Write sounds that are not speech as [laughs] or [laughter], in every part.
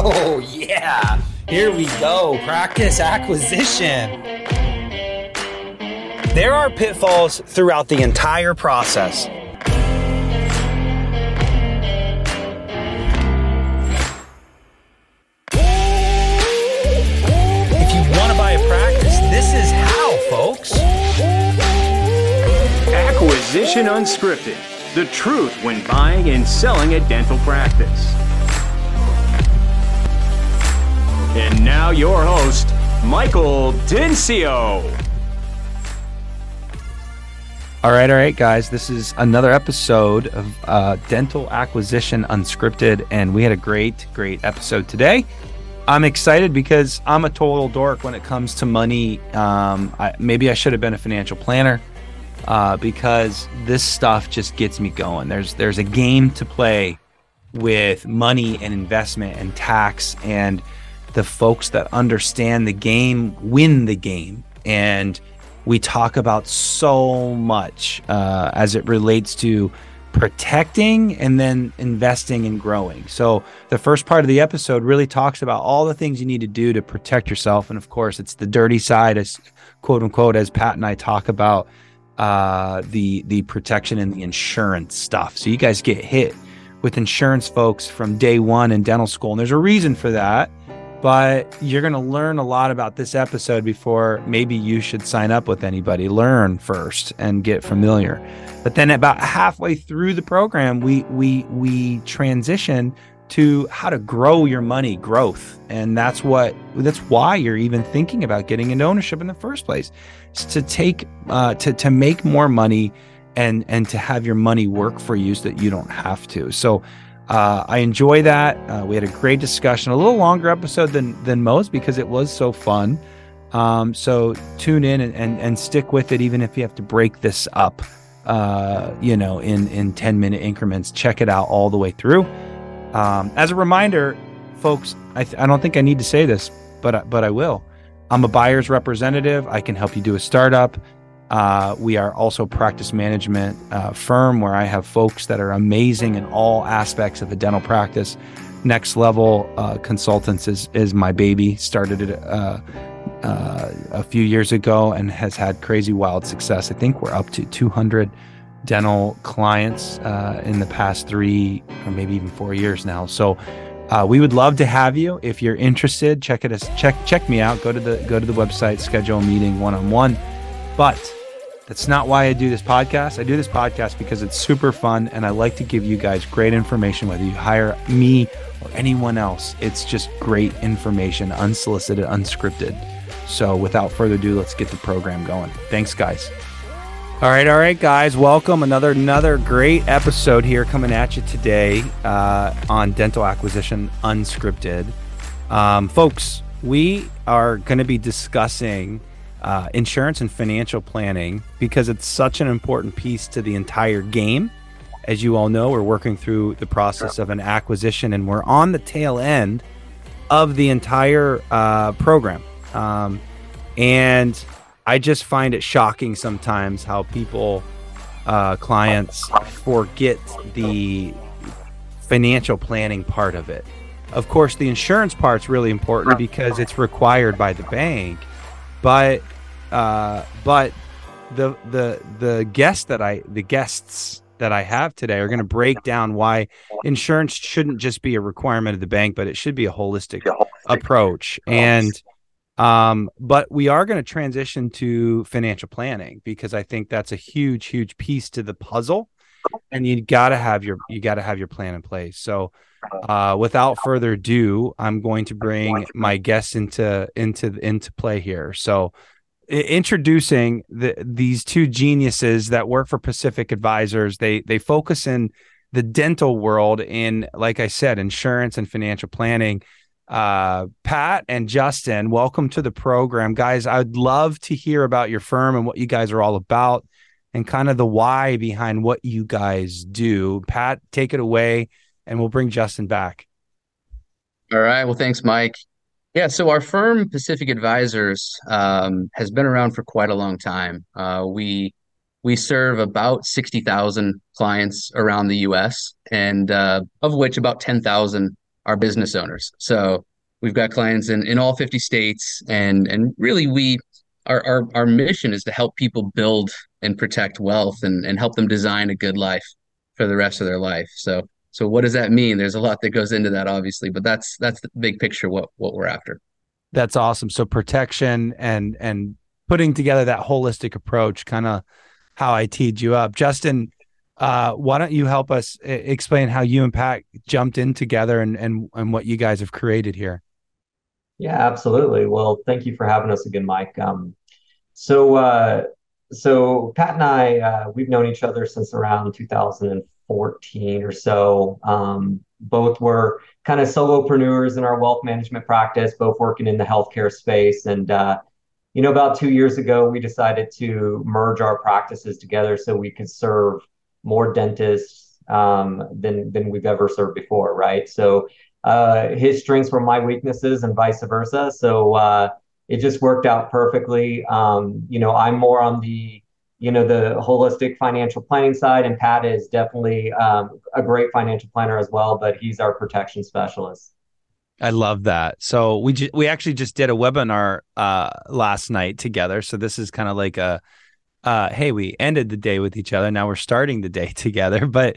Oh, yeah. Here we go. Practice acquisition. There are pitfalls throughout the entire process. If you want to buy a practice, this is how, folks. Acquisition Unscripted the truth when buying and selling a dental practice. And now, your host, Michael Dincio. All right, all right, guys. This is another episode of uh, Dental Acquisition Unscripted, and we had a great, great episode today. I'm excited because I'm a total dork when it comes to money. Um, I, maybe I should have been a financial planner uh, because this stuff just gets me going. There's there's a game to play with money and investment and tax, and the folks that understand the game win the game. And we talk about so much uh, as it relates to protecting and then investing and growing. So the first part of the episode really talks about all the things you need to do to protect yourself, and of course, it's the dirty side, as quote unquote, as Pat and I talk about uh, the the protection and the insurance stuff. So you guys get hit with insurance folks from day one in dental school, and there's a reason for that. But you're going to learn a lot about this episode before maybe you should sign up with anybody. Learn first and get familiar. But then about halfway through the program, we we we transition to how to grow your money growth and that's what that's why you're even thinking about getting into ownership in the first place it's to take uh, to to make more money and and to have your money work for you so that you don't have to so uh, I enjoy that. Uh, we had a great discussion, a little longer episode than than most because it was so fun. Um, so tune in and, and, and stick with it, even if you have to break this up, uh, you know, in in ten minute increments. Check it out all the way through. Um, as a reminder, folks, I, th- I don't think I need to say this, but but I will. I'm a buyer's representative. I can help you do a startup. Uh, we are also practice management uh, firm where I have folks that are amazing in all aspects of a dental practice. Next level uh, consultants is is my baby. Started it uh, uh, a few years ago and has had crazy wild success. I think we're up to 200 dental clients uh, in the past three or maybe even four years now. So uh, we would love to have you if you're interested. Check it us check check me out. Go to the go to the website, schedule a meeting one on one. But that's not why I do this podcast. I do this podcast because it's super fun and I like to give you guys great information, whether you hire me or anyone else. It's just great information, unsolicited, unscripted. So without further ado, let's get the program going. Thanks, guys. All right, all right, guys. Welcome another another great episode here coming at you today uh, on Dental Acquisition Unscripted, um, folks. We are going to be discussing uh, insurance and financial planning because it's such an important piece to the entire game. As you all know, we're working through the process of an acquisition, and we're on the tail end of the entire uh, program. Um, and I just find it shocking sometimes how people, uh, clients, forget the financial planning part of it. Of course, the insurance part's really important because it's required by the bank, but uh, but the the the guests that I the guests that I have today are going to break down why insurance shouldn't just be a requirement of the bank, but it should be a holistic approach. And um, but we are going to transition to financial planning because I think that's a huge, huge piece to the puzzle. And you got to have your you got to have your plan in place. So, uh, without further ado, I'm going to bring my guests into into into play here. So, introducing the, these two geniuses that work for Pacific Advisors. They they focus in the dental world in, like I said, insurance and financial planning uh, Pat and Justin, welcome to the program, guys. I'd love to hear about your firm and what you guys are all about, and kind of the why behind what you guys do. Pat, take it away, and we'll bring Justin back. All right. Well, thanks, Mike. Yeah, so our firm, Pacific Advisors, um, has been around for quite a long time. Uh, we we serve about 60,000 clients around the US, and uh, of which about 10,000 are business owners. So we've got clients in, in all 50 states, and, and really we our, our, our mission is to help people build and protect wealth and, and help them design a good life for the rest of their life. So so what does that mean? There's a lot that goes into that, obviously, but that's that's the big picture what what we're after. That's awesome. So protection and and putting together that holistic approach, kind of how I teed you up. Justin, uh, why don't you help us explain how you and Pat jumped in together and, and, and what you guys have created here? Yeah, absolutely. Well, thank you for having us again, Mike. Um, so, uh, so Pat and I, uh, we've known each other since around 2014 or so. Um, both were kind of solopreneurs in our wealth management practice, both working in the healthcare space. And uh, you know, about two years ago, we decided to merge our practices together so we could serve more dentists um, than than we've ever served before, right? So uh, his strengths were my weaknesses, and vice versa. So uh, it just worked out perfectly. Um, you know, I'm more on the you know the holistic financial planning side, and Pat is definitely um, a great financial planner as well, but he's our protection specialist. I love that. So we ju- we actually just did a webinar uh, last night together. So this is kind of like a uh, hey, we ended the day with each other. Now we're starting the day [laughs] together. But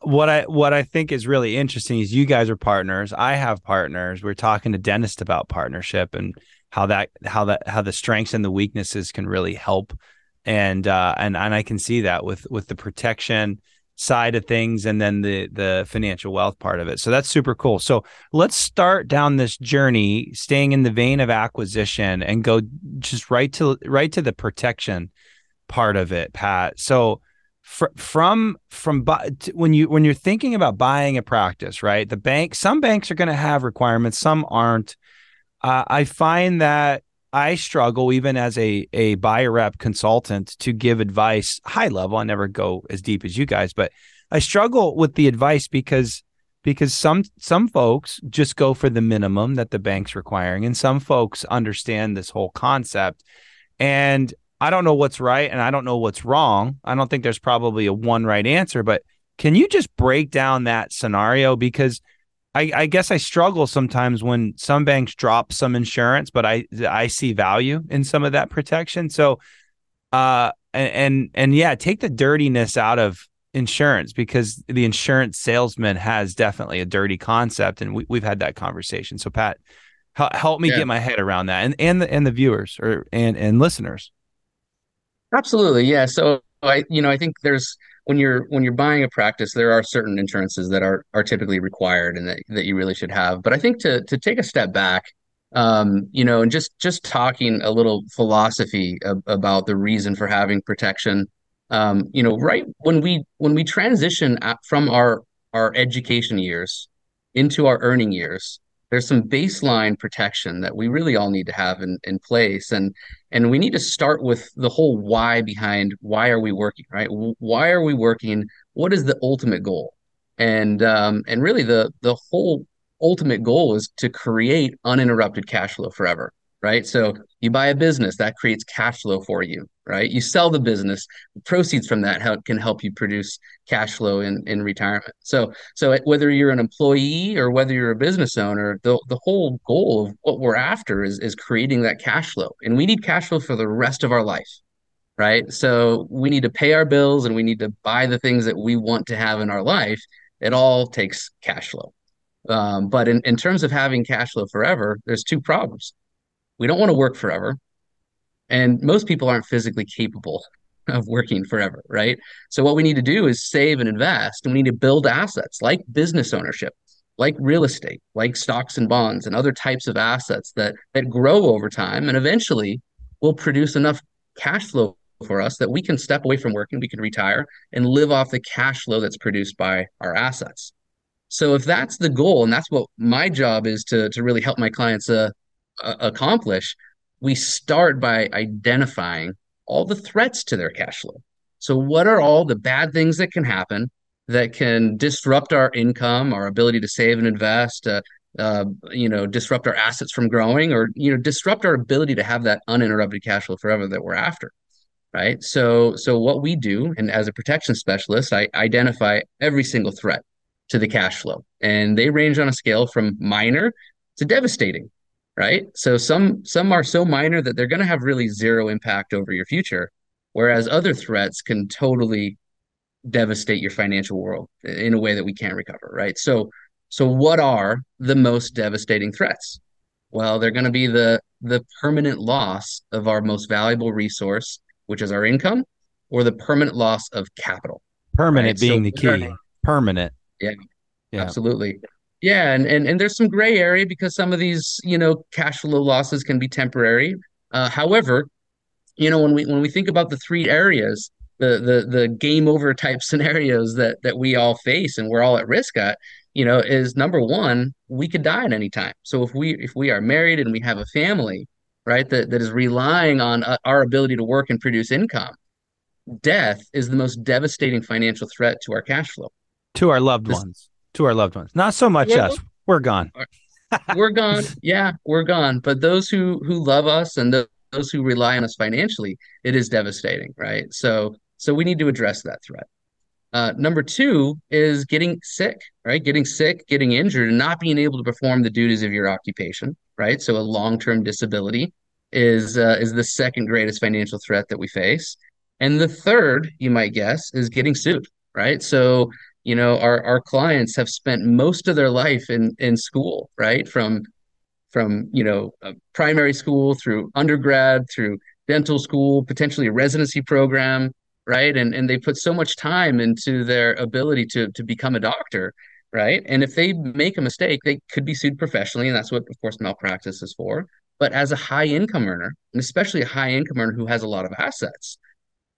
what I what I think is really interesting is you guys are partners. I have partners. We're talking to dentists about partnership and how that how that how the strengths and the weaknesses can really help. And uh, and and I can see that with with the protection side of things and then the the financial wealth part of it. So that's super cool. So let's start down this journey staying in the vein of acquisition and go just right to right to the protection part of it, Pat. So fr- from from when you when you're thinking about buying a practice, right? The bank some banks are going to have requirements, some aren't. Uh, I find that I struggle even as a a buyer rep consultant to give advice high level. I never go as deep as you guys, but I struggle with the advice because because some some folks just go for the minimum that the bank's requiring and some folks understand this whole concept and I don't know what's right and I don't know what's wrong. I don't think there's probably a one right answer, but can you just break down that scenario because I, I, guess I struggle sometimes when some banks drop some insurance, but I I see value in some of that protection. So, uh, and and, and yeah, take the dirtiness out of insurance because the insurance salesman has definitely a dirty concept, and we, we've had that conversation. So, Pat, help, help me yeah. get my head around that, and and the and the viewers or and and listeners. Absolutely, yeah. So I you know I think there's when you're when you're buying a practice, there are certain insurances that are are typically required and that, that you really should have. But I think to to take a step back, um, you know, and just just talking a little philosophy ab- about the reason for having protection. Um, you know, right when we when we transition from our our education years into our earning years, there's some baseline protection that we really all need to have in, in place. And and we need to start with the whole why behind why are we working right? Why are we working? What is the ultimate goal? And um, and really the the whole ultimate goal is to create uninterrupted cash flow forever right? So you buy a business that creates cash flow for you, right? You sell the business, proceeds from that help, can help you produce cash flow in, in retirement. So so whether you're an employee or whether you're a business owner, the, the whole goal of what we're after is, is creating that cash flow. And we need cash flow for the rest of our life. Right. So we need to pay our bills and we need to buy the things that we want to have in our life. It all takes cash flow. Um, but in, in terms of having cash flow forever, there's two problems we don't want to work forever. And most people aren't physically capable of working forever, right? So what we need to do is save and invest, and we need to build assets like business ownership, like real estate, like stocks and bonds and other types of assets that that grow over time and eventually will produce enough cash flow for us that we can step away from working, we can retire and live off the cash flow that's produced by our assets. So if that's the goal, and that's what my job is to to really help my clients uh, accomplish, we start by identifying all the threats to their cash flow. So, what are all the bad things that can happen that can disrupt our income, our ability to save and invest, uh, uh, you know, disrupt our assets from growing, or you know, disrupt our ability to have that uninterrupted cash flow forever that we're after, right? So so what we do, and as a protection specialist, I identify every single threat to the cash flow, and they range on a scale from minor to devastating, right? So some some are so minor that they're going to have really zero impact over your future, whereas other threats can totally devastate your financial world in a way that we can't recover, right? So so what are the most devastating threats? Well, they're going to be the the permanent loss of our most valuable resource, which is our income, or the permanent loss of capital. Permanent right? being so, the key. Permanent. Yeah, yeah. Absolutely. Yeah, and, and and there's some gray area because some of these, you know, cash flow losses can be temporary. Uh, however, you know, when we when we think about the three areas, the the the game over type [laughs] scenarios that that we all face and we're all at risk at, you know, is number one, we could die at any time. So if we if we are married and we have a family, right, that that is relying on uh, our ability to work and produce income, death is the most devastating financial threat to our cash flow. To our loved this, ones to our loved ones. Not so much us. We're gone. we're gone. [laughs] Yeah, we're gone. But those who who love us and those who rely on us financially, it is devastating, right? So so we need to address that threat. Uh, number two is getting sick, right? Getting sick, getting injured, and not being able to perform the duties of your occupation, right? So a long-term disability is uh, is the second greatest financial threat that we face, and the third, you might guess, is getting sued, right? So you know our our clients have spent most of their life in in school right? From from you know uh, primary school through undergrad through dental school potentially a residency program right? And and they put so much time into their ability to to become a doctor right? And if they make a mistake they could be sued professionally and that's what of course malpractice is for. But as a high income earner and especially a high income earner who has a lot of assets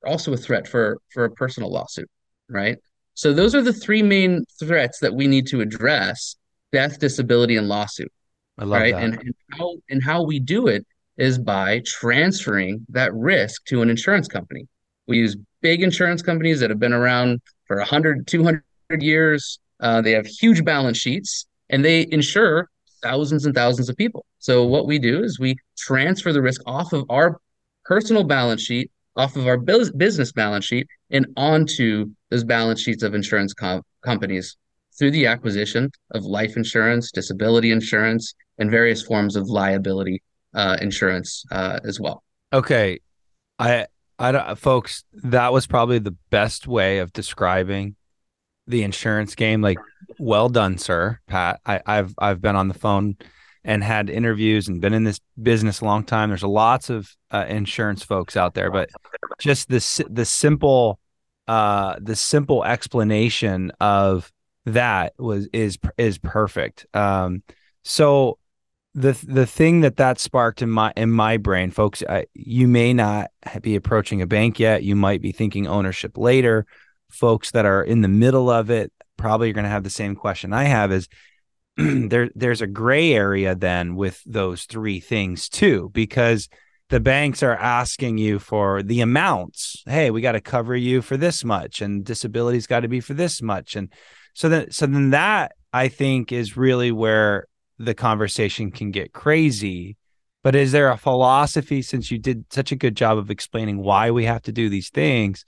also a threat for for a personal lawsuit right so those are the three main threats that we need to address: death, disability, and lawsuit. I love right? that. And, and how and how we do it is by transferring that risk to an insurance company. We use big insurance companies that have been around for 100, 200 years. Uh, they have huge balance sheets and they insure thousands and thousands of people. So what we do is we transfer the risk off of our personal balance sheet off of our business balance sheet and onto those balance sheets of insurance co- companies through the acquisition of life insurance, disability insurance, and various forms of liability uh, insurance uh, as well. Okay, I, I, don't, folks, that was probably the best way of describing the insurance game. Like, well done, sir, Pat. I, I've I've been on the phone and had interviews and been in this business a long time. There's lots of uh, insurance folks out there, but just the the simple uh, the simple explanation of that was is is perfect. Um, so the the thing that that sparked in my in my brain, folks, I, you may not be approaching a bank yet. You might be thinking ownership later. Folks that are in the middle of it probably are going to have the same question I have: is [clears throat] there there's a gray area then with those three things too because the banks are asking you for the amounts. Hey we got to cover you for this much and disability's got to be for this much. And so then so then that i think is really where the conversation can get crazy. But is there a philosophy since you did such a good job of explaining why we have to do these things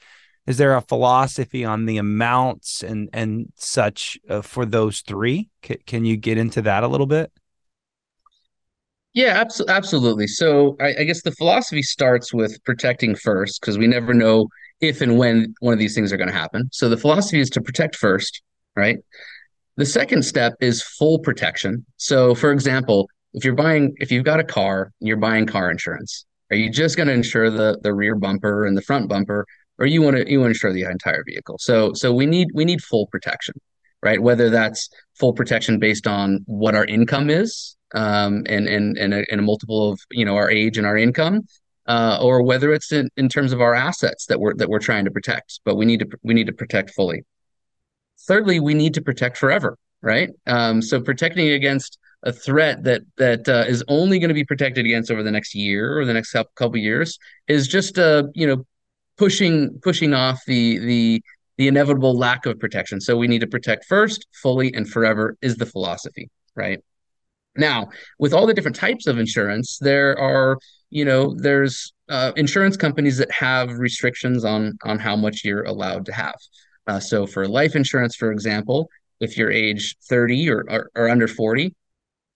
is there a philosophy on the amounts and and such uh, for those three? C- can you get into that a little bit? Yeah abso- absolutely. So I, I guess the philosophy starts with protecting first because we never know if and when one of these things are going to happen. So the philosophy is to protect first right? The second step is full protection. So for example if you're buying if you've got a car and you're buying car insurance are you just going to insure the the rear bumper and the front bumper or you want to you want to insure the entire vehicle. So so we need we need full protection, right? Whether that's full protection based on what our income is, um, and and and a, and a multiple of you know our age and our income, uh, or whether it's in, in terms of our assets that we're that we're trying to protect. But we need to we need to protect fully. Thirdly, we need to protect forever, right? Um, so protecting against a threat that that uh, is only going to be protected against over the next year or the next couple years is just uh you know pushing pushing off the the the inevitable lack of protection. So we need to protect first, fully, and forever is the philosophy, right? Now, with all the different types of insurance, there are you know, there's uh, insurance companies that have restrictions on on how much you're allowed to have. Uh, so for life insurance, for example, if you're age 30 or, or, or under 40,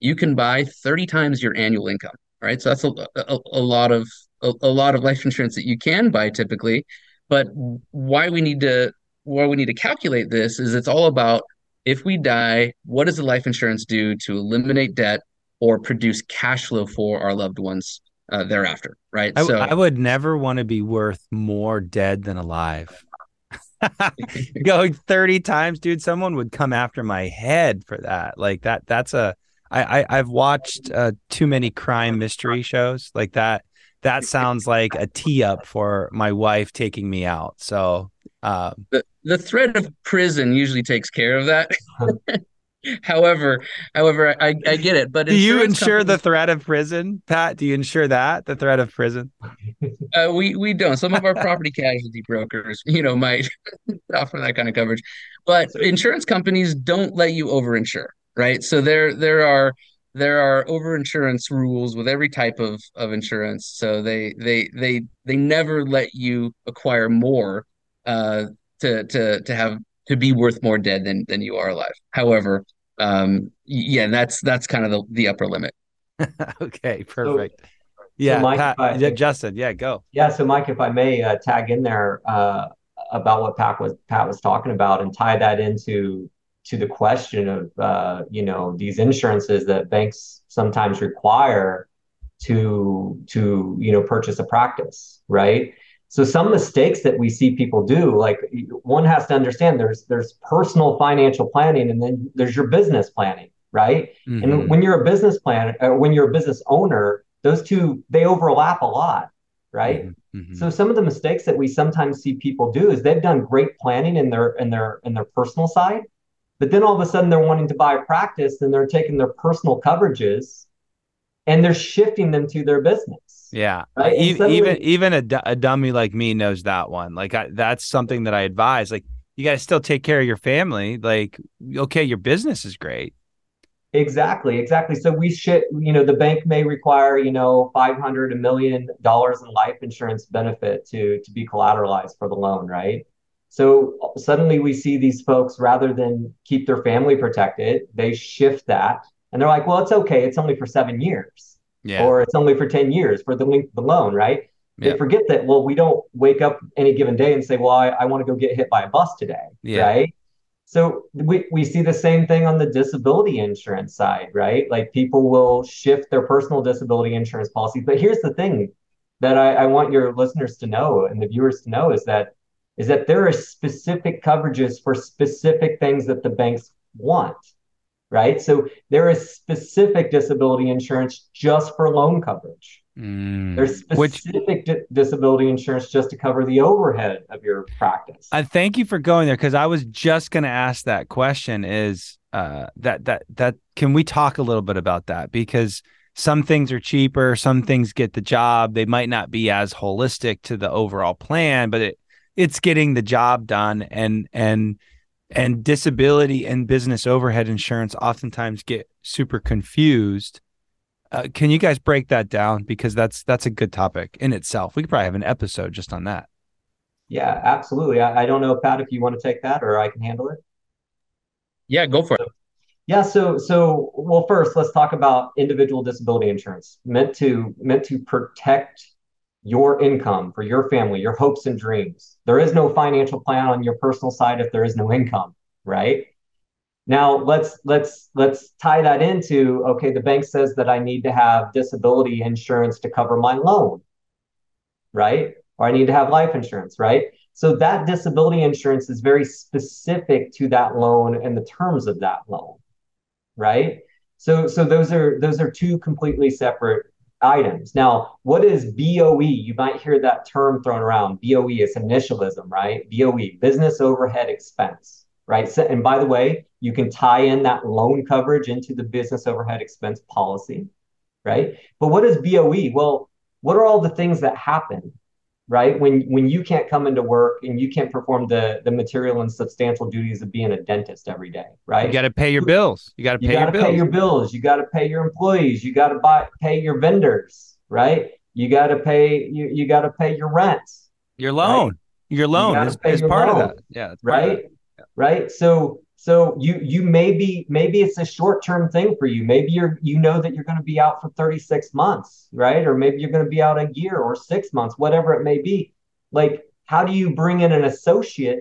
you can buy 30 times your annual income. Right. So that's a, a, a lot of a, a lot of life insurance that you can buy typically. But why we need to why we need to calculate this is it's all about if we die, what does the life insurance do to eliminate debt or produce cash flow for our loved ones uh, thereafter, right? I, so I would never want to be worth more dead than alive. [laughs] Going 30 times, dude, someone would come after my head for that. Like that, that's a I, I I've watched uh, too many crime mystery shows like that. That sounds like a tee up for my wife taking me out. So um, the the threat of prison usually takes care of that. [laughs] however, however, I, I get it. But do you insure the threat of prison, Pat? Do you insure that the threat of prison? Uh, we we don't. Some of our property casualty brokers, you know, might [laughs] offer that kind of coverage, but insurance companies don't let you overinsure, right? So there there are there are overinsurance rules with every type of of insurance. So they they they they never let you acquire more uh, to to to have to be worth more dead than than you are alive. However, um, yeah, that's that's kind of the the upper limit. [laughs] okay, perfect. So, yeah, so Mike, Pat, I, Justin, yeah, go. Yeah, so Mike, if I may uh, tag in there uh, about what Pat was Pat was talking about and tie that into to the question of uh, you know these insurances that banks sometimes require to to you know purchase a practice, right? So some mistakes that we see people do, like one has to understand there's there's personal financial planning and then there's your business planning, right? Mm-hmm. And when you're a business plan, uh, when you're a business owner, those two they overlap a lot, right? Mm-hmm. mm-hmm. So some of the mistakes that we sometimes see people do is they've done great planning in their in their in their personal side, but then all of a sudden they're wanting to buy a practice and they're taking their personal coverages and they're shifting them to their business. Yeah. Right? Even even, even a, a dummy like me knows that one. Like I, that's something that I advise. Like you got to still take care of your family. Like okay, your business is great. Exactly, exactly. So we should, you know, the bank may require, you know, five hundred, a million dollars in life insurance benefit to to be collateralized for the loan, right? So suddenly we see these folks rather than keep their family protected, they shift that and they're like, well, it's okay. It's only for seven years yeah. or it's only for 10 years for the length of the loan, right? They forget that, well, we don't wake up any given day and say, well, I, I want to go get hit by a bus today, yeah. right? So we, we see the same thing on the disability insurance side, right? Like people will shift their personal disability insurance policies. But here's the thing that I, I want your listeners to know and the viewers to know is that is that there are specific coverages for specific things that the banks want right? So there is specific disability insurance just for loan coverage. Mm, There's specific which, di- disability insurance just to cover the overhead of your practice. I thank you for going there because I was just going to ask that question. Is uh, that that that can we talk a little bit about that because some things are cheaper, some things get the job. They might not be as holistic to the overall plan, but it it's getting the job done and and and disability and business overhead insurance oftentimes get super confused. Uh, can you guys break that down because that's that's a good topic in itself. We could probably have an episode just on that. Yeah, absolutely. I, I don't know, Pat, if you want to take that or I can handle it. Yeah, go for it. Yeah, so so well, first let's talk about individual disability insurance meant to meant to protect your income for your family, your hopes and dreams. There is no financial plan on your personal side if there is no income, right? Now let's let's let's tie that into okay, the bank says that I need to have disability insurance to cover my loan, right? Or I need to have life insurance, right? So that disability insurance is very specific to that loan and the terms of that loan, right? So so those are those are two completely separate items. Now, what is BOE? You might hear that term thrown around. BOE is initialism, right? BOE, business overhead expense, right? So, and by the way, you can tie in that loan coverage into the business overhead expense policy, right? But what is BOE? Well, what are all the things that happen right when when you can't come into work and you can't perform the the material and substantial duties of being a dentist every day right you got to pay your bills you got to pay, you gotta your, pay your bills you got to pay your employees you got to buy pay your vendors right you got to pay you you got to pay your rent. Your loan. Right? Your loan you is, is part loan, of that. Yeah. Right. Yeah. Right. So so you you maybe maybe it's a short term thing for you. Maybe you're you know that you're going to be out for 36 months, right? Or maybe you're going to be out a year or 6 months, whatever it may be. Like how do you bring in an associate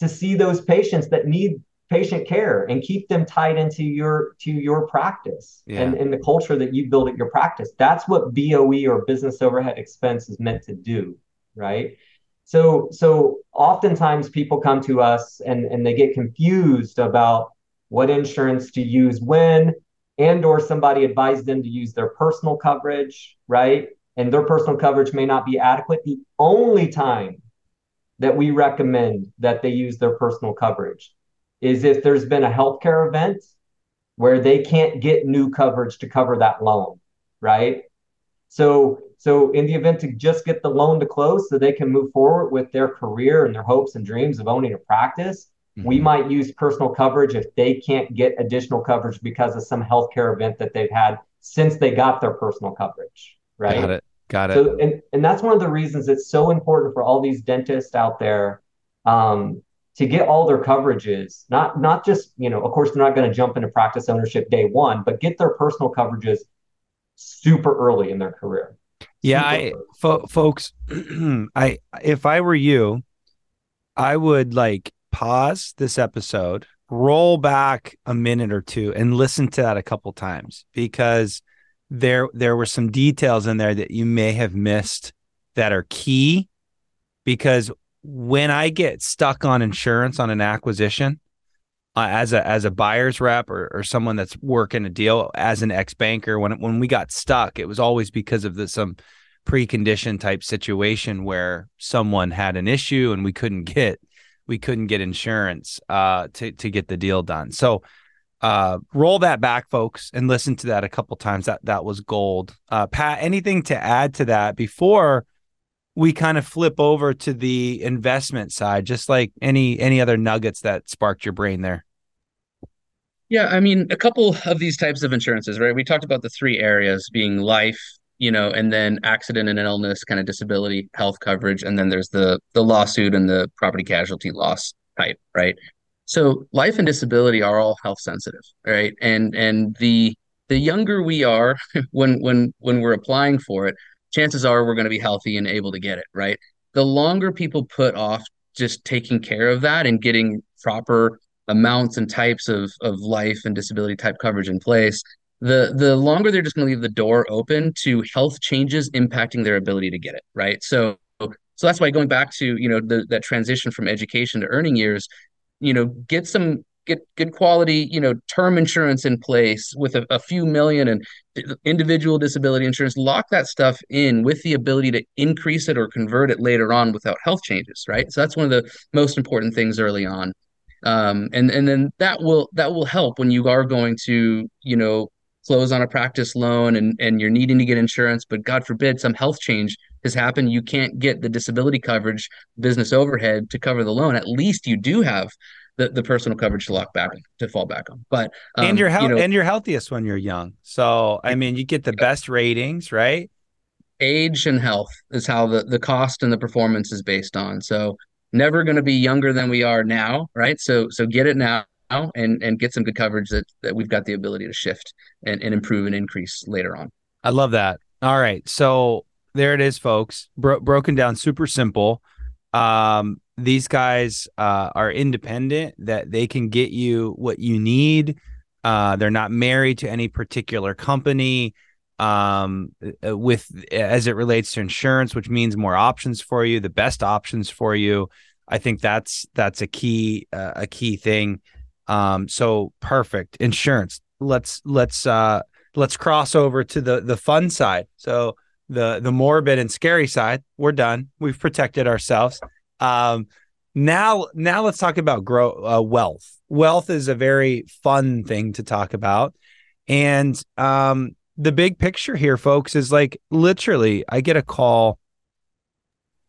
to see those patients that need patient care and keep them tied into your to your practice yeah. and, and the culture that you build at your practice that's what BOE or business overhead expense is meant to do right so so oftentimes people come to us and and they get confused about what insurance to use when and or somebody advised them to use their personal coverage right and their personal coverage may not be adequate the only time that we recommend that they use their personal coverage is if there's been a healthcare event where they can't get new coverage to cover that loan, right? So so in the event to just get the loan to close so they can move forward with their career and their hopes and dreams of owning a practice, mm-hmm. we might use personal coverage if they can't get additional coverage because of some healthcare event that they've had since they got their personal coverage, right? Got it. Got it. So, and, and that's one of the reasons it's so important for all these dentists out there um, to get all their coverages, not not just, you know, of course they're not going to jump into practice ownership day one, but get their personal coverages super early in their career. Yeah, I fo- folks, [clears throat] I if I were you, I would like pause this episode, roll back a minute or two and listen to that a couple times because there there were some details in there that you may have missed that are key because when I get stuck on insurance on an acquisition, uh, as a as a buyer's rep or, or someone that's working a deal as an ex banker, when when we got stuck, it was always because of the some precondition type situation where someone had an issue and we couldn't get we couldn't get insurance uh, to to get the deal done. So uh, roll that back, folks, and listen to that a couple times. That that was gold. Uh, Pat, anything to add to that before? we kind of flip over to the investment side just like any any other nuggets that sparked your brain there yeah i mean a couple of these types of insurances right? We talked about the three areas being life you know and then accident and illness kind of disability health coverage and then there's the the lawsuit and the property casualty loss type right? So life and disability are all health sensitive right? And and the the younger we are [laughs] when when when we're applying for it chances are we're going to be healthy and able to get it, right? The longer people put off just taking care of that and getting proper amounts and types of, of life and disability type coverage in place, the the longer they're just going to leave the door open to health changes impacting their ability to get it, right? So so that's why going back to you know the, that transition from education to earning years, you know, get some get good quality, you know, term insurance in place with a, a, few million and individual disability insurance, lock that stuff in with the ability to increase it or convert it later on without health changes, right? So that's one of the most important things early on. Um, and and then that will that will help when you are going to, you know, close on a practice loan and and you're needing to get insurance, but God forbid some health change has happened, you can't get the disability coverage, business overhead to cover the loan. At least you do have the, the personal coverage to lock back to fall back on. But um, and you're he- you know, and you're healthiest when you're young. So I mean, you get the best ratings, right? Age and health is how the the cost and the performance is based on. So never going to be younger than we are now, right? So so get it now and and get some good coverage that that we've got the ability to shift and, and improve and increase later on. I love that. All right, so there it is, folks. Bro- broken down, super simple. Um, these guys uh, are independent that they can get you what you need uh, they're not married to any particular company um, uh, with as it relates to insurance which means more options for you the best options for you i think that's that's a key uh, a key thing. Um, so perfect. Insurance. Let's let's uh let's cross over to the the fun side. So the the morbid and scary side we're done. We've protected ourselves. Um, now, now let's talk about grow uh, wealth. Wealth is a very fun thing to talk about, and um, the big picture here, folks, is like literally, I get a call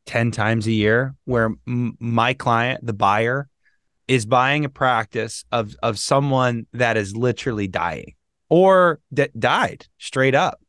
ten times a year where m- my client, the buyer, is buying a practice of of someone that is literally dying or that died straight up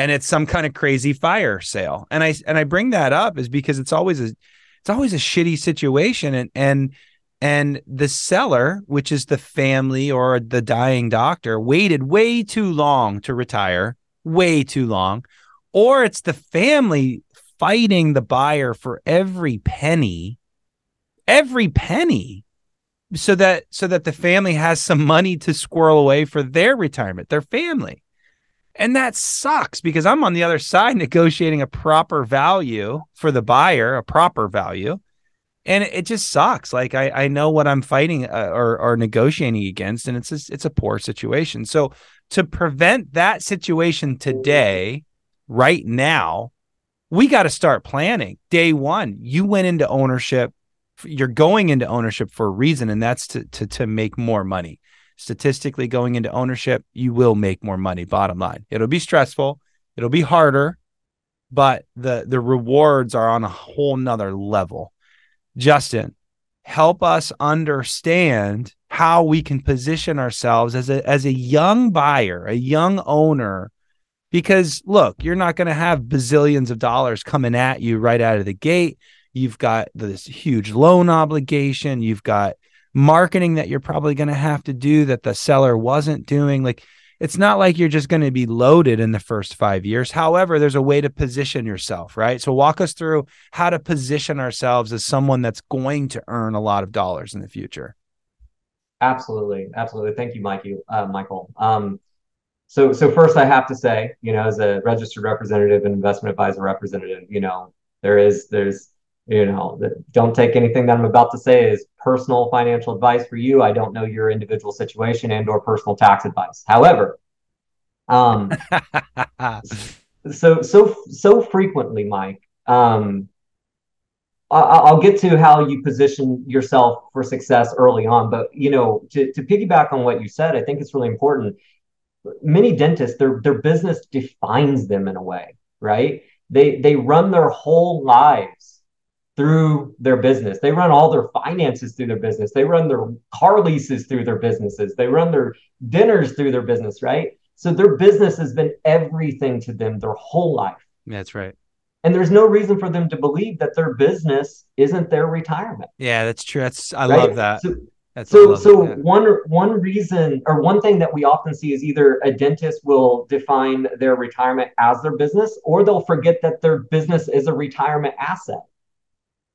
and it's some kind of crazy fire sale. And I and I bring that up is because it's always a it's always a shitty situation and and and the seller, which is the family or the dying doctor, waited way too long to retire, way too long, or it's the family fighting the buyer for every penny, every penny so that so that the family has some money to squirrel away for their retirement, their family. And that sucks because I'm on the other side [laughs] negotiating a proper value for the buyer, a proper value. And it just sucks. Like I, I know what I'm fighting uh, or, or negotiating against, and it's a, it's a poor situation. So to prevent that situation today, right now, we got to start planning. Day one, you went into ownership you're going into ownership for a reason, and that's to to to make more money. Statistically, going into ownership, you will make more money. Bottom line, it'll be stressful, it'll be harder, but the the rewards are on a whole nother level. Justin, help us understand how we can position ourselves as a as a young buyer, a young owner because look, you're not going to have bazillions of dollars coming at you right out of the gate. You've got this huge loan obligation. You've got marketing that you're probably going to have to do that the seller wasn't doing. Like it's not like you're just going to be loaded in the first five years. However, there's a way to position yourself, right? So walk us through how to position ourselves as someone that's going to earn a lot of dollars in the future. Absolutely, absolutely. Thank you, Mikey, uh, Michael. Um, so, so first, I have to say, you know, as a registered representative and investment advisor representative, you know, there is there's you know don't take anything that i'm about to say as personal financial advice for you i don't know your individual situation and or personal tax advice however um [laughs] so so so frequently mike um I'll get to how you position yourself for success early on, but you know, to, to piggyback on what you said, I think it's really important. Many dentists, their their business defines them in a way, right? They they run their whole lives through their business. They run all their finances through their business. They run their car leases through their businesses. They run their dinners through their business, right? So their business has been everything to them their whole life. That's right. And there's no reason for them to believe that their business isn't their retirement. Yeah, that's true. That's I right? love that. So, that's so so one one reason or one thing that we often see is either a dentist will define their retirement as their business or they'll forget that their business is a retirement asset.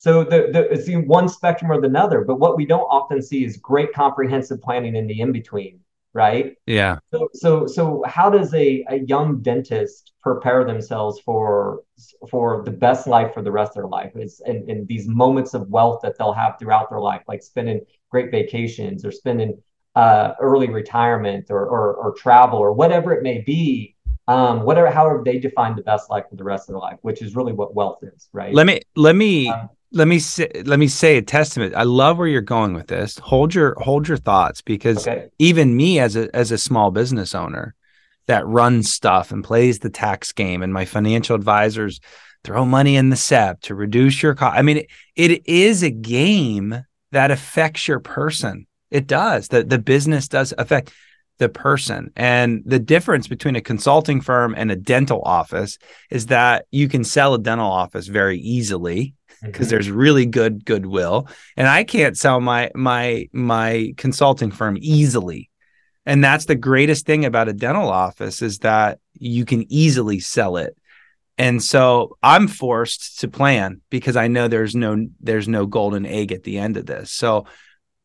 So the, the it's one spectrum or the other, but what we don't often see is great comprehensive planning in the in between, right? Yeah. So so so how does a, a young dentist prepare themselves for for the best life for the rest of their life? It's in, in these moments of wealth that they'll have throughout their life, like spending great vacations or spending uh, early retirement or, or or travel or whatever it may be um, whatever however they define the best life for the rest of their life, which is really what wealth is, right? Let me let me um, let me say let me say a testament. I love where you're going with this. Hold your hold your thoughts because okay. even me as a as a small business owner that runs stuff and plays the tax game and my financial advisors throw money in the SEP to reduce your cost. I mean, it, it is a game that affects your person. It does. The the business does affect the person. And the difference between a consulting firm and a dental office is that you can sell a dental office very easily because mm-hmm. there's really good goodwill. And i can't sell my my my consulting firm easily. And that's the greatest thing about a dental office is that you can easily sell it. And so i'm forced to plan because i know there's no there's no golden egg at the end of this. So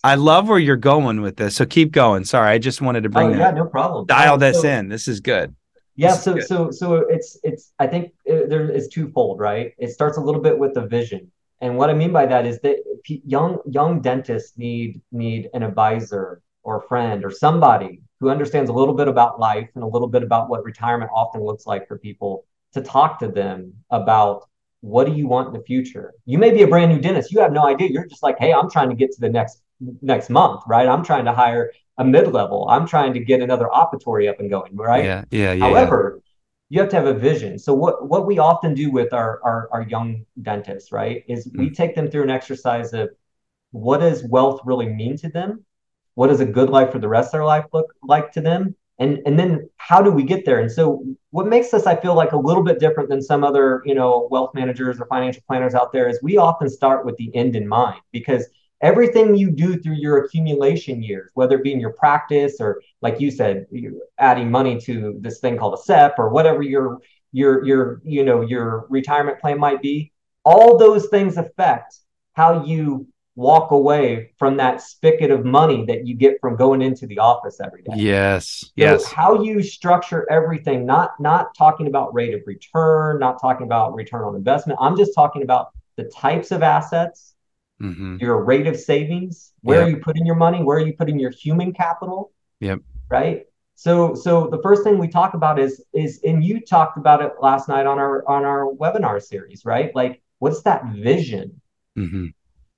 i love where you're going with this. So keep going. Sorry i just wanted to bring oh, yeah no problem. dial this so, in. This is good yeah so so so it's it's i think it, uh, there is twofold right? It starts a little bit with the vision. And what i mean by that is that young young dentists need need an advisor or a friend or somebody who understands a little bit about life and a little bit about what retirement often looks like for people to talk to them about what do you want in the future? You may be a brand new dentist. You have no idea. You're just like hey i'm trying to get to the next next month right i'm trying to hire a mid-level. I'm trying to get another operatory up and going, right? Yeah, yeah, yeah. However, you have to have a vision. So what what we often do with our our, our young dentists, right, is mm. we take them through an exercise of what does wealth really mean to them? What does a good life for the rest of their life look like to them? and and then how do we get there and so what makes us i feel like a little bit different than some other you know wealth managers or financial planners out there is we often start with the end in mind because everything you do through your accumulation years whether it be in your practice or like you said adding money to this thing called a SEP or whatever your your your you know your retirement plan might be all those things affect how you walk away from that spigot of money that you get from going into the office every day. Yes. So yes. how you structure everything, not not talking about rate of return, not talking about return on investment. I'm just talking about the types of assets, mm-hmm. your rate of savings, where yep. are you putting your money, where are you putting your human capital? Yep. Right. So so the first thing we talk about is is and you talked about it last night on our on our webinar series, right? Like what's that vision? Mm-hmm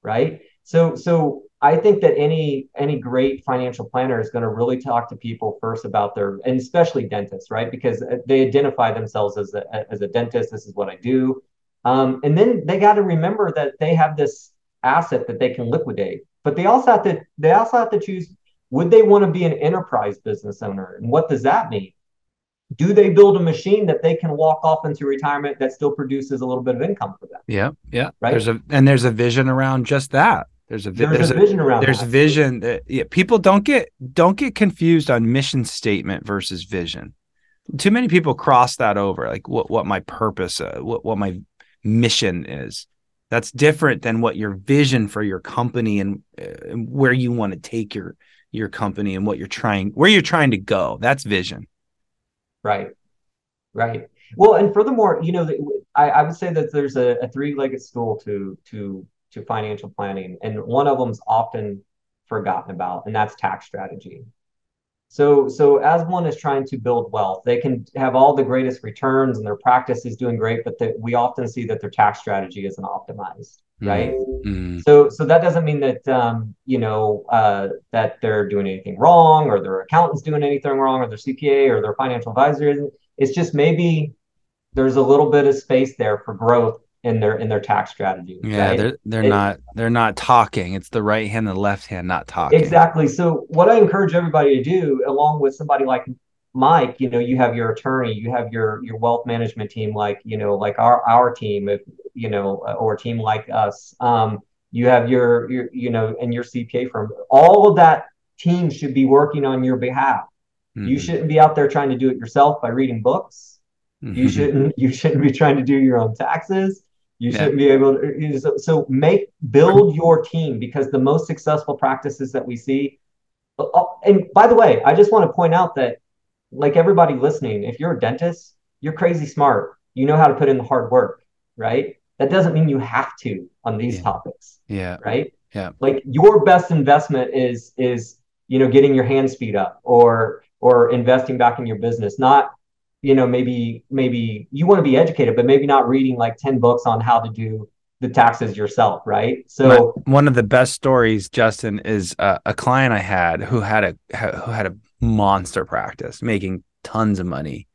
right? So so I think that any any great financial planner is going to really talk to people first about their and especially dentists, right? Because they identify themselves as a as a dentist. This is what I do, um, and then they got to remember that they have this asset that they can liquidate. But they also have to they also have to choose would they want to be an enterprise business owner, and what does that mean? do they build a machine that they can walk off into retirement that still produces a little bit of income for them? Yeah, yeah. Right. There's a and there's a vision around just that. There's a there's, there's a, vision around. There's that. vision. That, yeah, people don't get don't get confused on mission statement versus vision. Too many people cross that over, like what what my purpose, uh, what what my mission is. That's different than what your vision for your company and, uh, where you want to take your your company and what you're trying where you're trying to go. That's vision. Right. Right. Well, and furthermore, you know, I, I would say that there's a, a three-legged stool to to to financial planning, and one of them's often forgotten about, and that's tax strategy. So, so as one is trying to build wealth, they can have all the greatest returns and their practice is doing great, but the, we often see that their tax strategy isn't optimized, mm-hmm. right? Mm-hmm. So, so that doesn't mean that um, you know uh, that they're doing anything wrong, or their accountant's doing anything wrong, or their CPA or their financial advisor isn't. It's just maybe there's a little bit of space there for growth in their in their tax strategy. Yeah, right? they're they're it, not they're not talking. It's the right hand and the left hand not talking. Exactly. So what I encourage everybody to do, along with somebody like Mike, you know, you have your attorney, you have your your wealth management team, like you know, like our our team, if you know, or a team like us. Um, you have your your you know, and your CPA firm. All of that team should be working on your behalf. Mm-hmm. You shouldn't be out there trying to do it yourself by reading books. Mm-hmm. You shouldn't you shouldn't be trying to do your own taxes. You yeah. shouldn't be able to. So, so make build your team because the most successful practices that we see. Uh, uh, and by the way, I just want to point out that, like everybody listening, if you're a dentist, you're crazy smart. You know how to put in the hard work, right? That doesn't mean you have to on these yeah. topics. Yeah. Right. Yeah. Like your best investment is is you know getting your hands speed up or or investing back in your business, not you know maybe maybe you want to be educated but maybe not reading like 10 books on how to do the taxes yourself right? So My, one of the best stories justin is uh, a client i had who had a who had a monster practice making tons of money.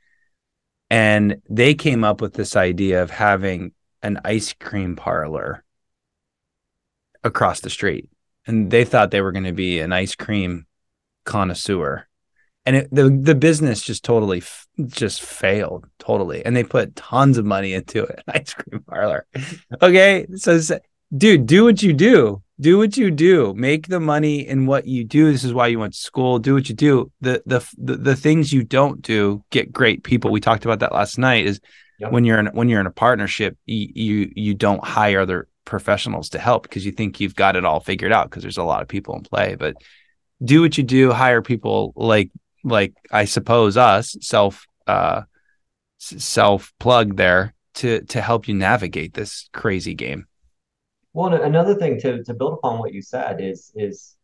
And they came up with this idea of having an ice cream parlor across the street. And they thought they were going to be an ice cream connoisseur and it, the the business just totally just failed totally. And they put tons of money into it. [laughs] Ice cream parlor. Okay so dude do what you do. Do what you do. Make the money in what you do. This is why you went to school. Do what you do. The the the, the things you don't do get great people. We talked about that last night is yep. when you're in when you're in a partnership you, you you don't hire other professionals to help because you think you've got it all figured out because there's a lot of people in play. But do what you do. Hire people like like I suppose us self uh self plug there to to help you navigate this crazy game. Well, another thing to to build upon what you said is is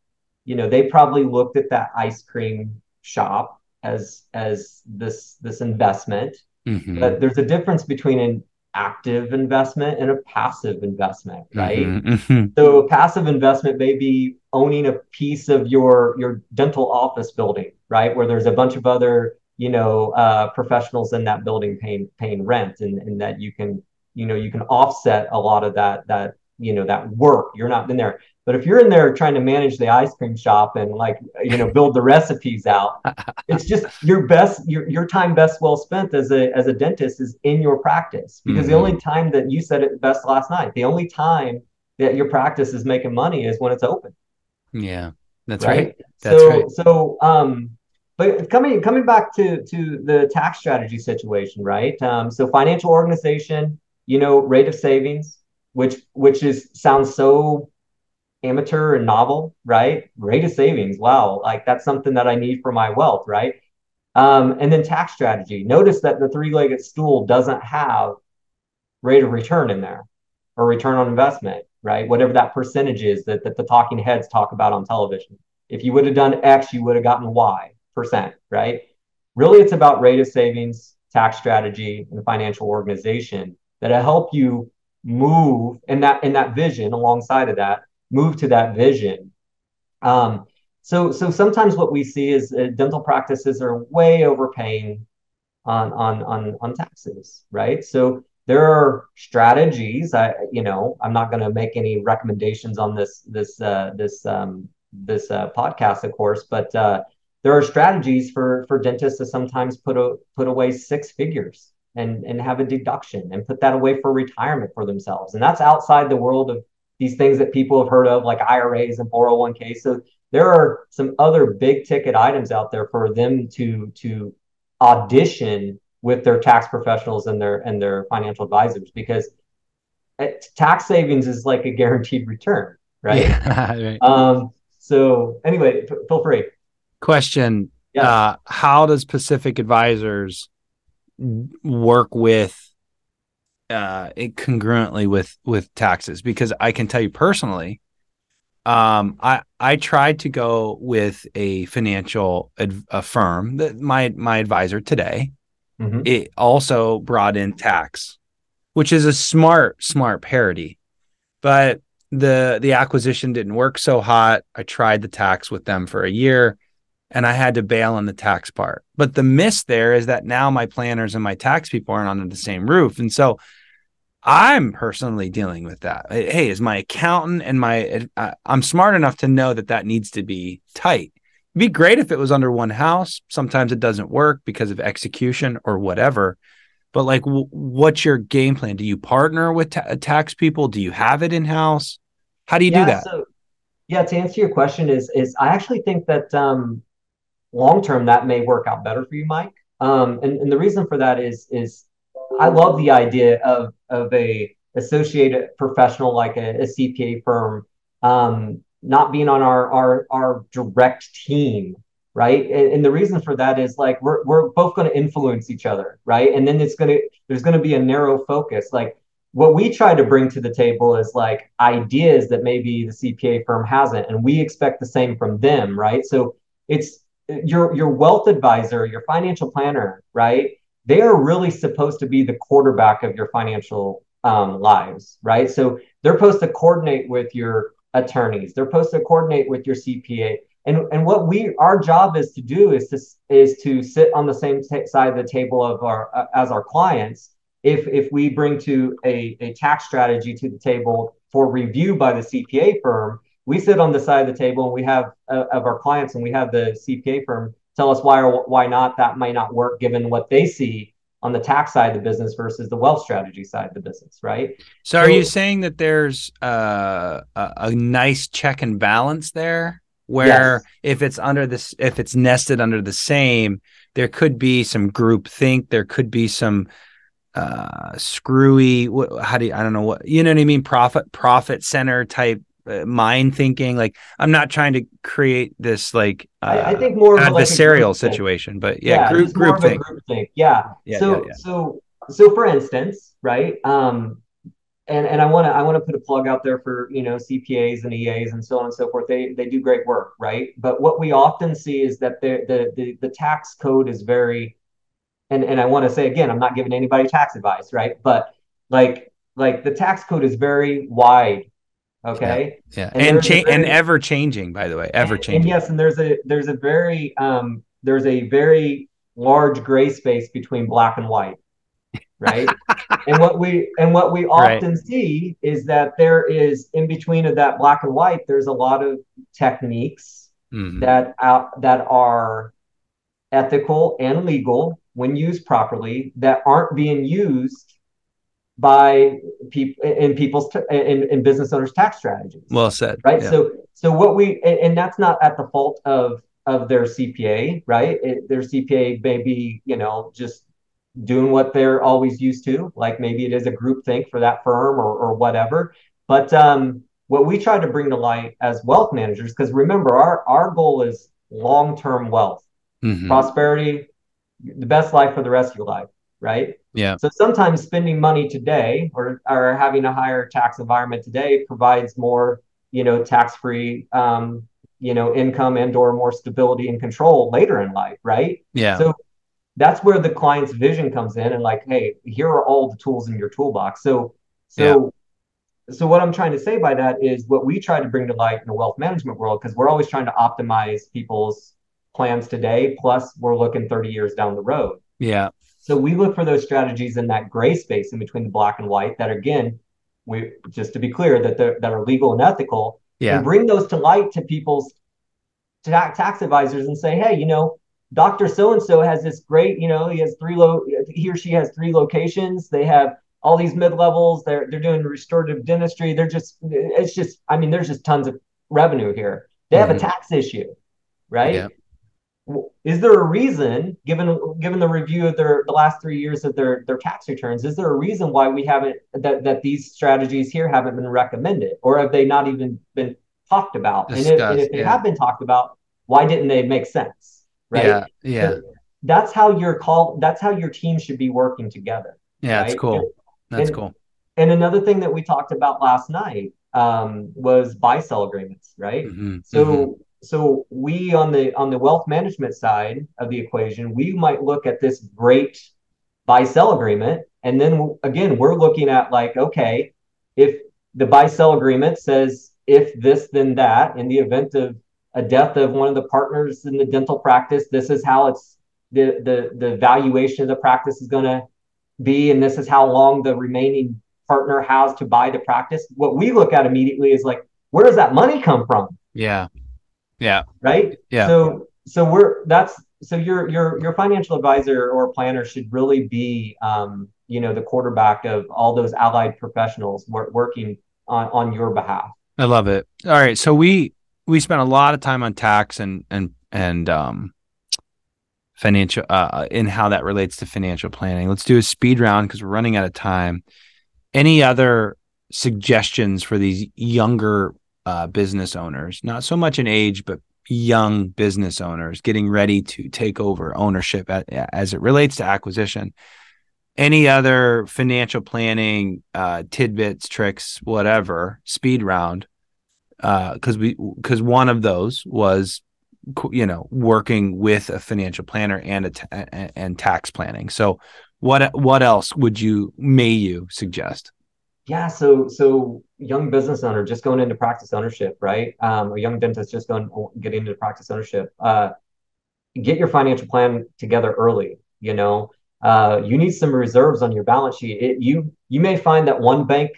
you know they probably looked at that ice cream shop as as this this investment, mm-hmm. but there's a difference between an active investment and a passive investment, right? Mm-hmm, mm-hmm. So a passive investment may be owning a piece of your your dental office building, right, where there's a bunch of other you know uh, professionals in that building paying paying rent, and, and that you can you know you can offset a lot of that that you know that work. You're not in there. But if you're in there trying to manage the ice cream shop and like you know build the recipes out, [laughs] it's just your best your your time best well spent as a as a dentist is in your practice because mm-hmm. the only time that you said it best last night, the only time that your practice is making money is when it's open. Yeah, that's right. right. That's so right. so um, but coming coming back to to the tax strategy situation, right? Um, so financial organization, you know, rate of savings, which which is sounds so amateur and novel, right? Rate of savings. Wow. Like that's something that I need for my wealth, right? Um, and then tax strategy. Notice that the three legged stool doesn't have rate of return in there or return on investment, right? Whatever that percentage is that, that the talking heads talk about on television. If you would have done X, you would have gotten Y percent, right? Really, it's about rate of savings, tax strategy, and financial organization that help you move in that in that vision alongside of that move to that vision. Um, so, so sometimes what we see is uh, dental practices are way overpaying on, on, on, on taxes, right? So there are strategies. I, you know, I'm not going to make any recommendations on this, this, uh, this, um, this uh, podcast, of course, but uh, there are strategies for for dentists to sometimes put a, put away six figures and and have a deduction and put that away for retirement for themselves, and that's outside the world of these things that people have heard of, like IRAs and 401k. So there are some other big ticket items out there for them to to audition with their tax professionals and their and their financial advisors because tax savings is like a guaranteed return, right? Yeah, [laughs] right. Um, so anyway, f- feel free. Question: yeah. uh, How does Pacific Advisors work with uh, congruently with with taxes because I can tell you personally, um, I I tried to go with a financial a firm that my my advisor today. Mm-hmm. It also brought in tax, which is a smart smart parity, but the the acquisition didn't work so hot. I tried the tax with them for a year and I had to bail on the tax part. But the miss there is that now my planners and my tax people aren't under the same roof. And so I'm personally dealing with that. Hey, is my accountant and my uh, I'm smart enough to know that that needs to be tight. It'd be great if it was under one house. Sometimes it doesn't work because of execution or whatever. But like, w- what's your game plan? Do you partner with ta- tax people? Do you have it in house? How do you yeah, do that? So, yeah, to answer your question is is I actually think that um, long term that may work out better for you, Mike. Um, and, and the reason for that is is I love the idea of of a associated professional like a, a CPA firm um, not being on our our our direct team, right? And, and the reason for that is like we're we're both going to influence each other, right? And then it's gonna there's going to be a narrow focus, like. What we try to bring to the table is like ideas that maybe the CPA firm hasn't, and we expect the same from them, right? So it's your your wealth advisor, your financial planner, right? they are really supposed to be the quarterback of your financial um, lives, right? So they're supposed to coordinate with your attorneys. They're supposed to coordinate with your CPA. And, and what we our job is to do is to is to sit on the same t- side of the table of our uh, as our clients. If if we bring to a, a tax strategy to the table for review by the CPA firm, we sit on the side of the table and we have uh, of our clients and we have the CPA firm tell us why or why not that might not work given what they see on the tax side of the business versus the wealth strategy side of the business, right? So, so are you saying that there's uh, a, a nice check and balance there, where yes. if it's under this, if it's nested under the same, there could be some group think, there could be some uh screwy how do you i don't know what you know what i mean profit profit center type mind thinking. Like I'm not trying to create this like uh, I, I, think more adversarial like situation, but yeah, yeah group group thing. group think. Yeah. yeah so yeah, so so for instance, right? Um, and and I want to I want to put a plug out there for you know CPAs and EAs and so on and so forth. They they do great work, right? But what we often see is that the the the, the tax code is very, and and I want to say again, I'm not giving anybody tax advice, right? But like like the tax code is very wide Okay. Yeah. yeah. And and, cha- very, and ever changing, by the way, ever changing. And yes, and there's a there's a very um there's a very large gray space between black and white. right? [laughs] and what we and what we often right. see is that there is in between of that black and white, there's a lot of techniques mm-hmm. that out that are ethical and legal when used properly that aren't being used by people in people's t- in, in business owners tax strategies. Well said right? yeah. so so what we and, and, that's not at the fault of of their cpa right? It, their cpa may be you know just doing what they're always used to like maybe it is a group think for that firm or, or whatever. But um what we try to bring to light as wealth managers because remember our our goal is long-term wealth. Mm-hmm. prosperity the best life for the rest of your life, right? Yeah. So sometimes spending money today or, or having a higher tax environment today provides more, you know, tax-free, um, you know, income and or more stability and control later in life, right? Yeah. So that's where the client's vision comes in and like, hey, here are all the tools in your toolbox. So, so, yeah. so what I'm trying to say by that is what we try to bring to light in the wealth management world, because we're always trying to optimize people's plans today, plus we're looking 30 years down the road. Yeah. So we look for those strategies in that gray space in between the black and white that again, we just to be clear that that are legal and ethical. Yeah. And bring those to light to people's ta- tax advisors and say, hey, you know, Dr. So and so has this great, you know, he has three low he or she has three locations. They have all these mid levels. They're they're doing restorative dentistry. They're just it's just I mean, there's just tons of revenue here. They have mm-hmm. a tax issue, right? Yeah is there a reason given given the review of their the last three years of their their tax returns is there a reason why we haven't that that these strategies here haven't been recommended? Or have they not even been talked about? Discussed, and if, and if they yeah. have been talked about why didn't they make sense right? Yeah yeah. So that's how your call that's how your team should be working together yeah right? that's cool. And, that's and, cool. and another thing that we talked about last night um, was buy sell agreements right? Mm-hmm, so mm-hmm so we on the on the wealth management side of the equation, we might look at this great buy sell agreement, and then again, we're looking at like, okay, if the buy sell agreement says if this then that, in the event of a death of one of the partners in the dental practice, this is how it's the the the valuation of the practice is going to be, and this is how long the remaining partner has to buy the practice. What we look at immediately is like, where does that money come from? Yeah. Yeah. Right. Yeah. So so we're that's so your your your financial advisor or planner should really be um, you know the quarterback of all those allied professionals working on on your behalf. I love it. All right, so we we spent a lot of time on tax and and and um financial uh in how that relates to financial planning. Let's do a speed round because we're running out of time. Any other suggestions for these younger uh, business owners, not so much in age, but young business owners getting ready to take over ownership at, as it relates to acquisition. Any other financial planning uh, tidbits, tricks, whatever, speed round? Because uh, we because one of those was you know working with a financial planner and a t- and tax planning. So what what else would you may you suggest? Yeah, so so young business owner just going into practice ownership, right? Um, a young dentist just going getting into practice ownership. Uh, get your financial plan together early. You know, uh, you need some reserves on your balance sheet. It, you you may find that one bank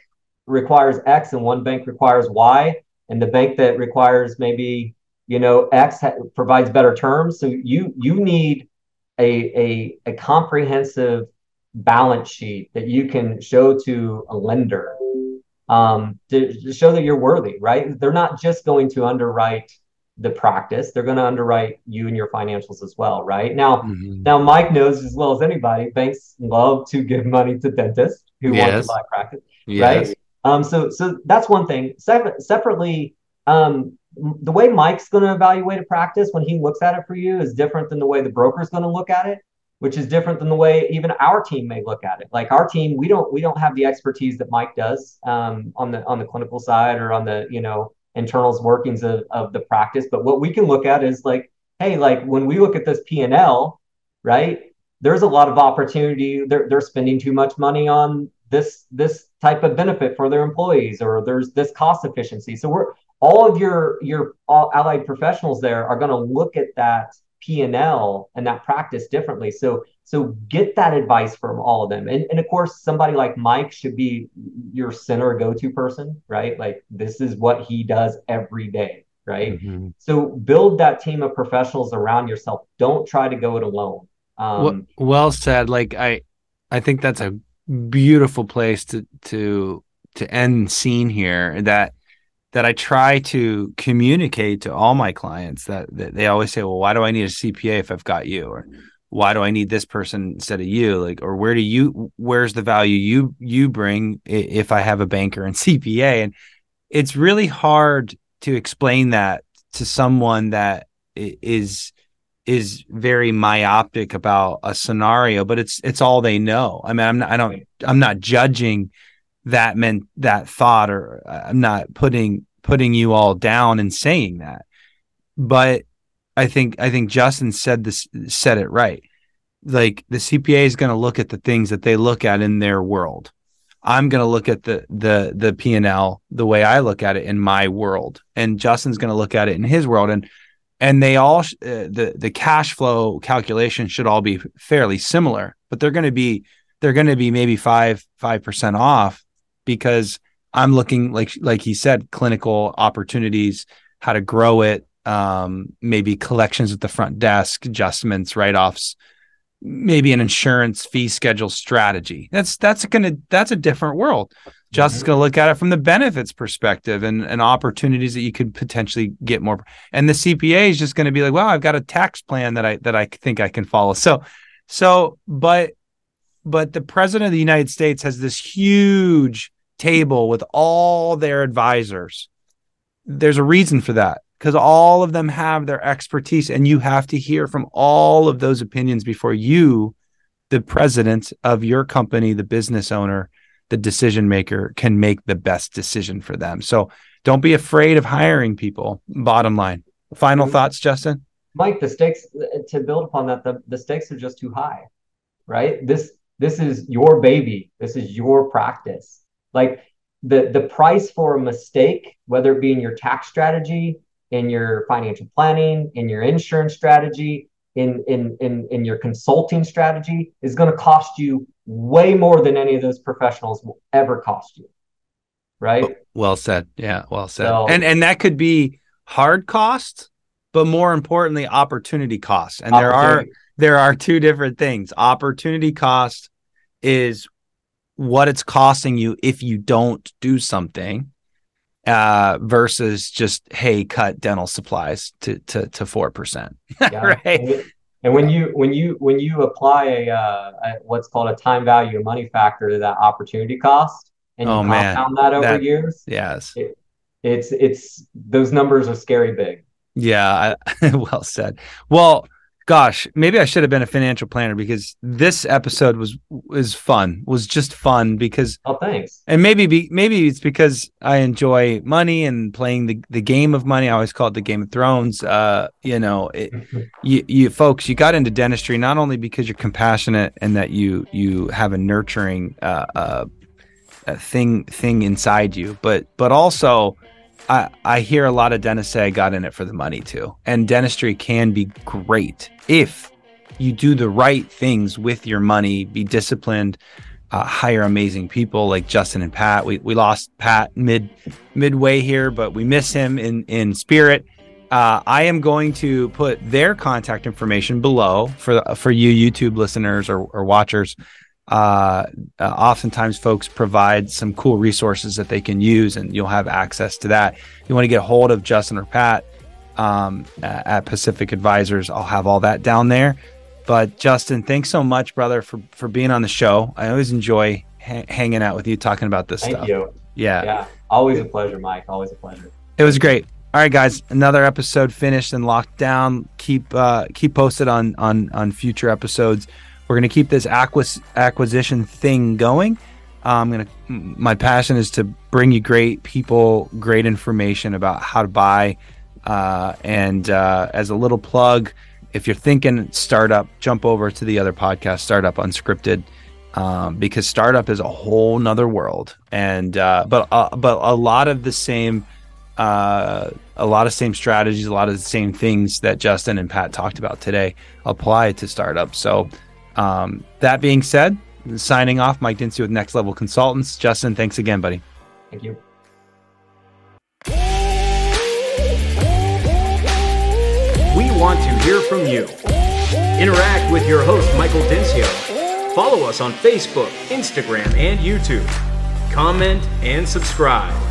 requires X and one bank requires Y, and the bank that requires maybe you know X ha- provides better terms. So you you need a a, a comprehensive balance sheet that you can show to a lender um, to, to show that you're worthy, right? They're not just going to underwrite the practice; they're going to underwrite you and your financials as well, right? Now, mm-hmm. now Mike knows as well as anybody, banks love to give money to dentists who yes. want to buy practice, yes. right? Um, so, so that's one thing. Se- separately, um, the way Mike's going to evaluate a practice when he looks at it for you is different than the way the broker is going to look at it which is different than the way even our team may look at it. Like our team, we don't we don't have the expertise that Mike does um, on the on the clinical side or on the you know internals workings of, of the practice. But what we can look at is like, hey, like when we look at this P and L, right? There's a lot of opportunity. They're they're spending too much money on this this type of benefit for their employees, or there's this cost efficiency. So we're all of your your allied professionals there are going to look at that P&L and that practice differently. So so get that advice from all of them. And, and of course, somebody like Mike should be your center go-to person, right? Like this is what he does every day, right? Mm-hmm. So build that team of professionals around yourself. Don't try to go it alone. Um, well, well said. Like I, I think that's a beautiful place to to to end scene here. That that I try to communicate to all my clients that, that they always say, well, why do I need a CPA if I've got you? Or why do I need this person instead of you? Like, or where do you, where's the value you, you bring if I have a banker and [laughs] CPA? And it's really hard to explain that to someone that is, is very myopic about a scenario, but it's, it's all they know. I mean, I'm not, I don't, I'm not judging that meant that thought or I'm not putting putting you all down and saying that. But I think I think Justin said this said it right. Like the CPA is going to look at the things that they look at in their world. I'm going to look at the the the P and L the way I look at it in my world, and Justin's going to look at it in his world, and and they all uh, the the cash flow calculation should all be fairly similar, but they're going to be they're going to be maybe five five percent off because I'm looking like like he said, clinical opportunities, how to grow it, um, maybe collections at the front desk, adjustments, write offs, maybe an insurance fee schedule strategy. That's that's gonna that's a different world. Justin's mm-hmm. gonna look at it from the benefits perspective and, and opportunities that you could potentially get more. And the CPA is just gonna be like, well, I've got a tax plan that I that I think I can follow. So so but but the president of the United States has this huge table with all their advisors. There's a reason for that because all of them have their expertise, and you have to hear from all of those opinions before you, the president of your company, the business owner, the decision maker, can make the best decision for them. So don't be afraid of hiring people. Bottom line. Final mm-hmm. thoughts, Justin? Mike, the stakes to build upon that, the, the stakes are just too high, right? This this is your baby. This is your practice. Like the the price for a mistake, whether it be in your tax strategy, in your financial planning, in your insurance strategy, in in in, in your consulting strategy, is going to cost you way more than any of those professionals will ever cost you. Right? Oh, well said. Yeah, well said. So, and and that could be hard costs, but more importantly, opportunity costs. And there are there are two different things. Opportunity cost is what it's costing you if you don't do something uh, versus just hey cut dental supplies to to to four percent. [laughs] Right? And when you when you when you apply a, uh, a, what's called a time value of money factor to that opportunity cost and you oh, compound man. that over that, years yes. it, it's it's those numbers are scary big. Yeah I, [laughs] well said. Well gosh, maybe I should have been a financial planner because this episode was was fun. Was just fun because oh thanks. And maybe be, maybe it's because I enjoy money and playing the, the game of money. I always call it the Game of Thrones. Uh, you know, it, [laughs] you you folks, you got into dentistry not only because you're compassionate and that you you have a nurturing uh, uh, thing thing inside you, but but also I, I hear a lot of dentists say I got in it for the money too. And dentistry can be great if you do the right things with your money, be disciplined, uh, hire amazing people like Justin and Pat. We, we lost Pat mid midway here, but we miss him in in spirit. Uh, I am going to put their contact information below for for you YouTube listeners or, or watchers uh, uh, oftentimes folks provide some cool resources that they can use and you'll have access to that if you want to get a hold of justin or pat um, at pacific advisors. I'll have all that down there. But justin thanks so much brother for for being on the show. I always enjoy ha- hanging out with you talking about this Thank stuff. you. yeah. Yeah. Always a pleasure mike. Always a pleasure. It was great. All right guys. Another episode finished and locked down. Keep uh keep posted on on on future episodes. We're going to keep this acquis- acquisition thing going. I'm going to, my passion is to bring you great people, great information about how to buy. Uh, and uh, as a little plug, if you're thinking startup, jump over to the other podcast, Startup Unscripted, um, because startup is a whole nother world. And uh, but uh, but a lot of the same uh, a lot of same strategies, a lot of the same things that Justin and Pat talked about today apply to startups. So, um, that being said, signing off, Mike Dinsey with Next Level Consultants. Justin, thanks again, buddy. Thank you. Want to hear from you. Interact with your host, Michael Dencio. Follow us on Facebook, Instagram, and YouTube. Comment and subscribe.